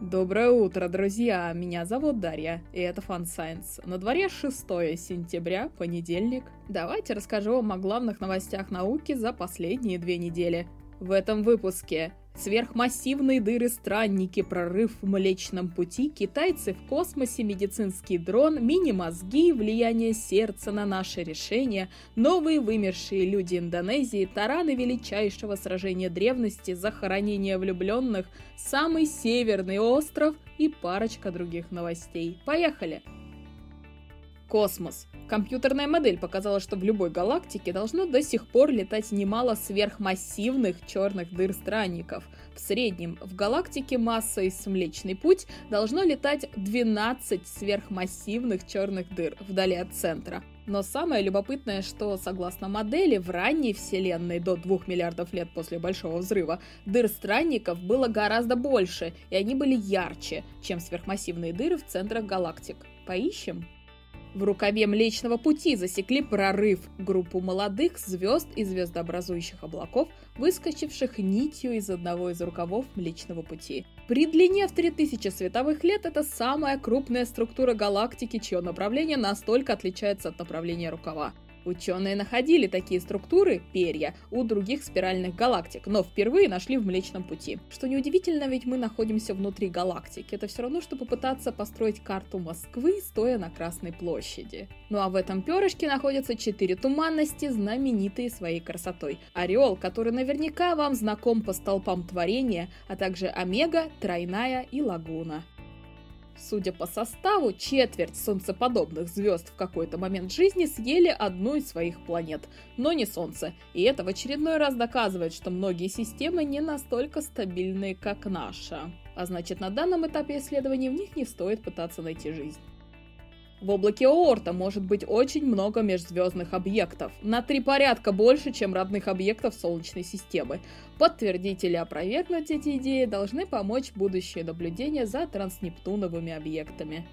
Доброе утро, друзья! Меня зовут Дарья, и это Fun Science. На дворе 6 сентября, понедельник. Давайте расскажу вам о главных новостях науки за последние две недели. В этом выпуске Сверхмассивные дыры-странники, прорыв в Млечном пути, китайцы в космосе, медицинский дрон, мини-мозги, влияние сердца на наши решения, новые вымершие люди Индонезии, тараны величайшего сражения древности, захоронение влюбленных, самый северный остров и парочка других новостей. Поехали! Космос. Компьютерная модель показала, что в любой галактике должно до сих пор летать немало сверхмассивных черных дыр-странников. В среднем в галактике массой с Млечный Путь должно летать 12 сверхмассивных черных дыр вдали от центра. Но самое любопытное, что согласно модели, в ранней вселенной до 2 миллиардов лет после Большого Взрыва дыр странников было гораздо больше, и они были ярче, чем сверхмассивные дыры в центрах галактик. Поищем? В рукаве Млечного Пути засекли прорыв группу молодых звезд и звездообразующих облаков, выскочивших нитью из одного из рукавов Млечного Пути. При длине в 3000 световых лет это самая крупная структура галактики, чье направление настолько отличается от направления рукава. Ученые находили такие структуры, перья, у других спиральных галактик, но впервые нашли в Млечном Пути. Что неудивительно, ведь мы находимся внутри галактики. Это все равно, что попытаться построить карту Москвы, стоя на Красной площади. Ну а в этом перышке находятся четыре туманности, знаменитые своей красотой. Орел, который наверняка вам знаком по столпам творения, а также Омега, Тройная и Лагуна. Судя по составу, четверть солнцеподобных звезд в какой-то момент жизни съели одну из своих планет, но не Солнце, и это в очередной раз доказывает, что многие системы не настолько стабильные, как наша. А значит, на данном этапе исследований в них не стоит пытаться найти жизнь. В облаке Оорта может быть очень много межзвездных объектов, на три порядка больше, чем родных объектов Солнечной системы. Подтвердить или опровергнуть эти идеи должны помочь будущие наблюдения за транснептуновыми объектами.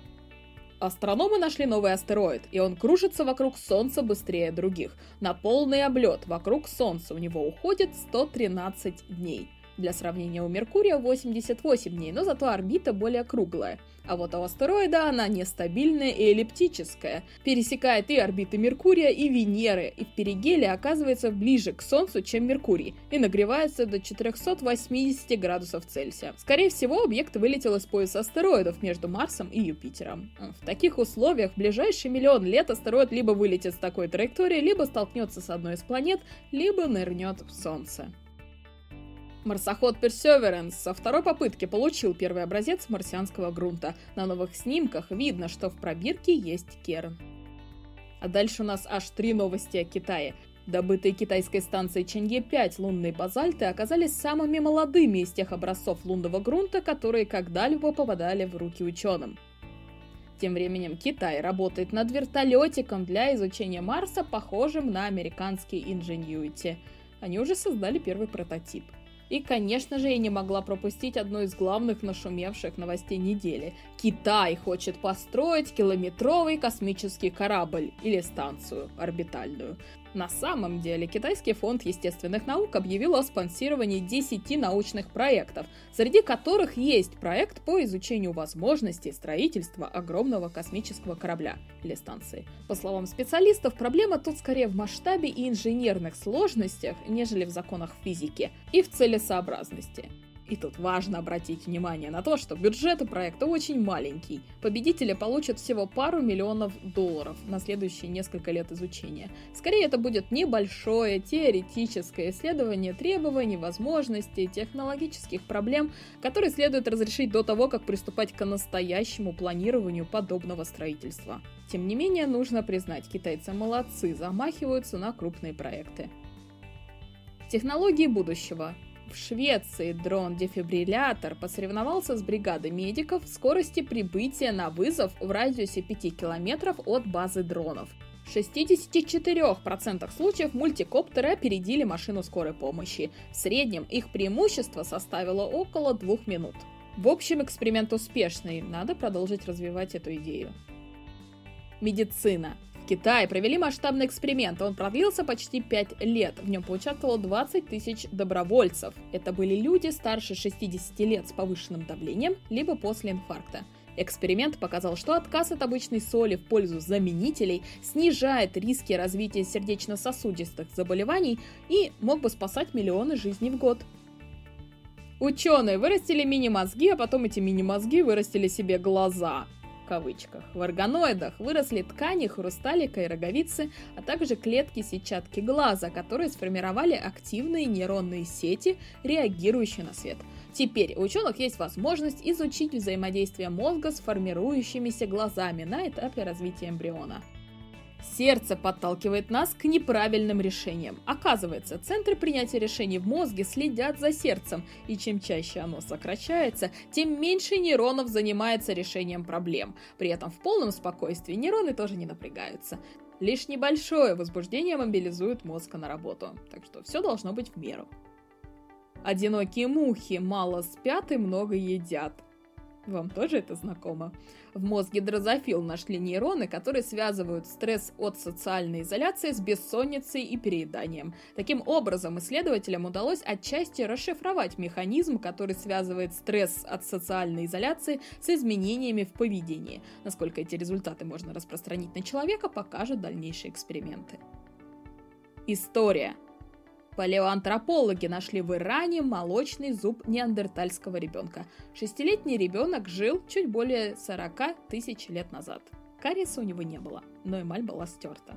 Астрономы нашли новый астероид, и он кружится вокруг Солнца быстрее других. На полный облет вокруг Солнца у него уходит 113 дней. Для сравнения, у Меркурия 88 дней, но зато орбита более круглая. А вот у астероида она нестабильная и эллиптическая, пересекает и орбиты Меркурия, и Венеры, и в перигелии оказывается ближе к Солнцу, чем Меркурий, и нагревается до 480 градусов Цельсия. Скорее всего, объект вылетел из пояса астероидов между Марсом и Юпитером. В таких условиях в ближайший миллион лет астероид либо вылетит с такой траектории, либо столкнется с одной из планет, либо нырнет в Солнце. Марсоход Perseverance со второй попытки получил первый образец марсианского грунта. На новых снимках видно, что в пробирке есть керн. А дальше у нас аж три новости о Китае. Добытые китайской станцией Ченье-5 лунные базальты оказались самыми молодыми из тех образцов лунного грунта, которые когда-либо попадали в руки ученым. Тем временем Китай работает над вертолетиком для изучения Марса, похожим на американский Ingenuity. Они уже создали первый прототип – и, конечно же, я не могла пропустить одну из главных нашумевших новостей недели. Китай хочет построить километровый космический корабль или станцию орбитальную. На самом деле, Китайский фонд естественных наук объявил о спонсировании 10 научных проектов, среди которых есть проект по изучению возможностей строительства огромного космического корабля или станции. По словам специалистов, проблема тут скорее в масштабе и инженерных сложностях, нежели в законах физики и в целесообразности. И тут важно обратить внимание на то, что бюджет у проекта очень маленький. Победители получат всего пару миллионов долларов на следующие несколько лет изучения. Скорее, это будет небольшое теоретическое исследование требований, возможностей, технологических проблем, которые следует разрешить до того, как приступать к настоящему планированию подобного строительства. Тем не менее, нужно признать, китайцы молодцы, замахиваются на крупные проекты. Технологии будущего. В Швеции дрон-дефибриллятор посоревновался с бригадой медиков в скорости прибытия на вызов в радиусе 5 километров от базы дронов. В 64% случаев мультикоптеры опередили машину скорой помощи. В среднем их преимущество составило около двух минут. В общем, эксперимент успешный, надо продолжить развивать эту идею. Медицина. В Китае провели масштабный эксперимент. Он продлился почти 5 лет. В нем поучаствовало 20 тысяч добровольцев. Это были люди старше 60 лет с повышенным давлением, либо после инфаркта. Эксперимент показал, что отказ от обычной соли в пользу заменителей снижает риски развития сердечно-сосудистых заболеваний и мог бы спасать миллионы жизней в год. Ученые вырастили мини-мозги, а потом эти мини-мозги вырастили себе глаза в кавычках. В органоидах выросли ткани хрусталика и роговицы, а также клетки сетчатки глаза, которые сформировали активные нейронные сети, реагирующие на свет. Теперь у ученых есть возможность изучить взаимодействие мозга с формирующимися глазами на этапе развития эмбриона. Сердце подталкивает нас к неправильным решениям. Оказывается, центры принятия решений в мозге следят за сердцем, и чем чаще оно сокращается, тем меньше нейронов занимается решением проблем. При этом в полном спокойствии нейроны тоже не напрягаются. Лишь небольшое возбуждение мобилизует мозг на работу, так что все должно быть в меру. Одинокие мухи мало спят и много едят. Вам тоже это знакомо? В мозге дрозофил нашли нейроны, которые связывают стресс от социальной изоляции с бессонницей и перееданием. Таким образом, исследователям удалось отчасти расшифровать механизм, который связывает стресс от социальной изоляции с изменениями в поведении. Насколько эти результаты можно распространить на человека, покажут дальнейшие эксперименты. История. Палеоантропологи нашли в Иране молочный зуб неандертальского ребенка. Шестилетний ребенок жил чуть более 40 тысяч лет назад. Кариеса у него не было, но эмаль была стерта.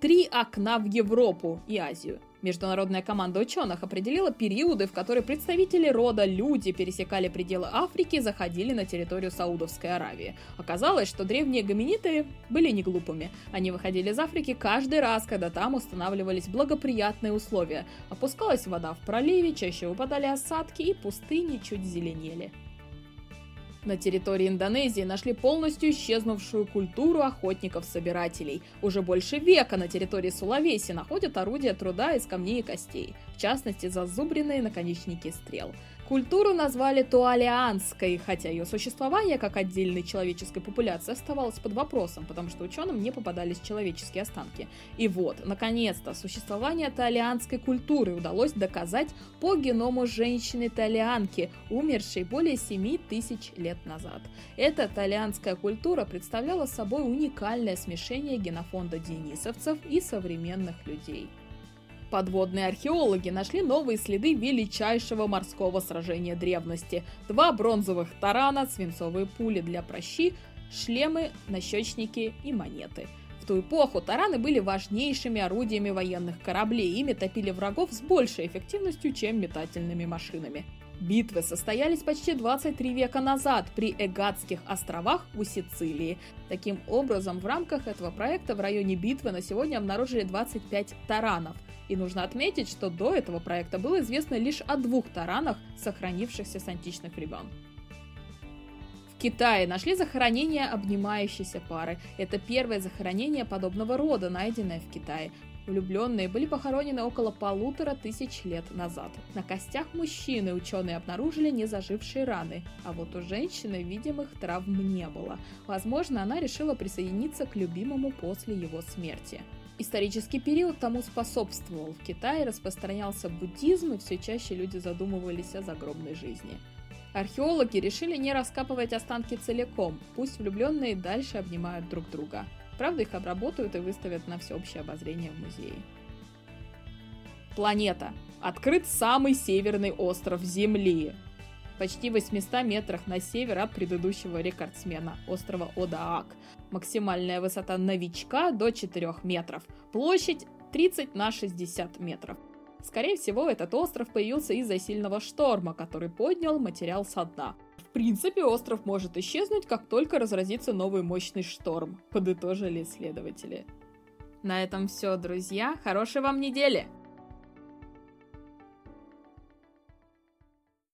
Три окна в Европу и Азию – Международная команда ученых определила периоды, в которые представители рода люди пересекали пределы Африки и заходили на территорию Саудовской Аравии. Оказалось, что древние гоминиты были не глупыми. Они выходили из Африки каждый раз, когда там устанавливались благоприятные условия. Опускалась вода в проливе, чаще выпадали осадки и пустыни чуть зеленели. На территории Индонезии нашли полностью исчезнувшую культуру охотников-собирателей. Уже больше века на территории Сулавеси находят орудия труда из камней и костей, в частности зазубренные наконечники стрел. Культуру назвали туалианской, хотя ее существование как отдельной человеческой популяции оставалось под вопросом, потому что ученым не попадались человеческие останки. И вот, наконец-то, существование туалианской культуры удалось доказать по геному женщины-талианки, умершей более 7 тысяч лет назад. Эта талианская культура представляла собой уникальное смешение генофонда денисовцев и современных людей. Подводные археологи нашли новые следы величайшего морского сражения древности. Два бронзовых тарана, свинцовые пули для прощи, шлемы, нащечники и монеты. В ту эпоху тараны были важнейшими орудиями военных кораблей, ими топили врагов с большей эффективностью, чем метательными машинами. Битвы состоялись почти 23 века назад при Эгадских островах у Сицилии. Таким образом, в рамках этого проекта в районе битвы на сегодня обнаружили 25 таранов – и нужно отметить, что до этого проекта было известно лишь о двух таранах, сохранившихся с античных времен. В Китае нашли захоронение обнимающейся пары. Это первое захоронение подобного рода, найденное в Китае. Влюбленные были похоронены около полутора тысяч лет назад. На костях мужчины ученые обнаружили незажившие раны, а вот у женщины видимых травм не было. Возможно, она решила присоединиться к любимому после его смерти. Исторический период тому способствовал. В Китае распространялся буддизм, и все чаще люди задумывались о загробной жизни. Археологи решили не раскапывать останки целиком, пусть влюбленные дальше обнимают друг друга. Правда, их обработают и выставят на всеобщее обозрение в музее. Планета. Открыт самый северный остров Земли почти 800 метрах на север от предыдущего рекордсмена острова Одаак. Максимальная высота новичка до 4 метров. Площадь 30 на 60 метров. Скорее всего, этот остров появился из-за сильного шторма, который поднял материал со дна. Принципе, остров может исчезнуть, как только разразится новый мощный шторм, подытожили исследователи. На этом все, друзья. Хорошей вам недели!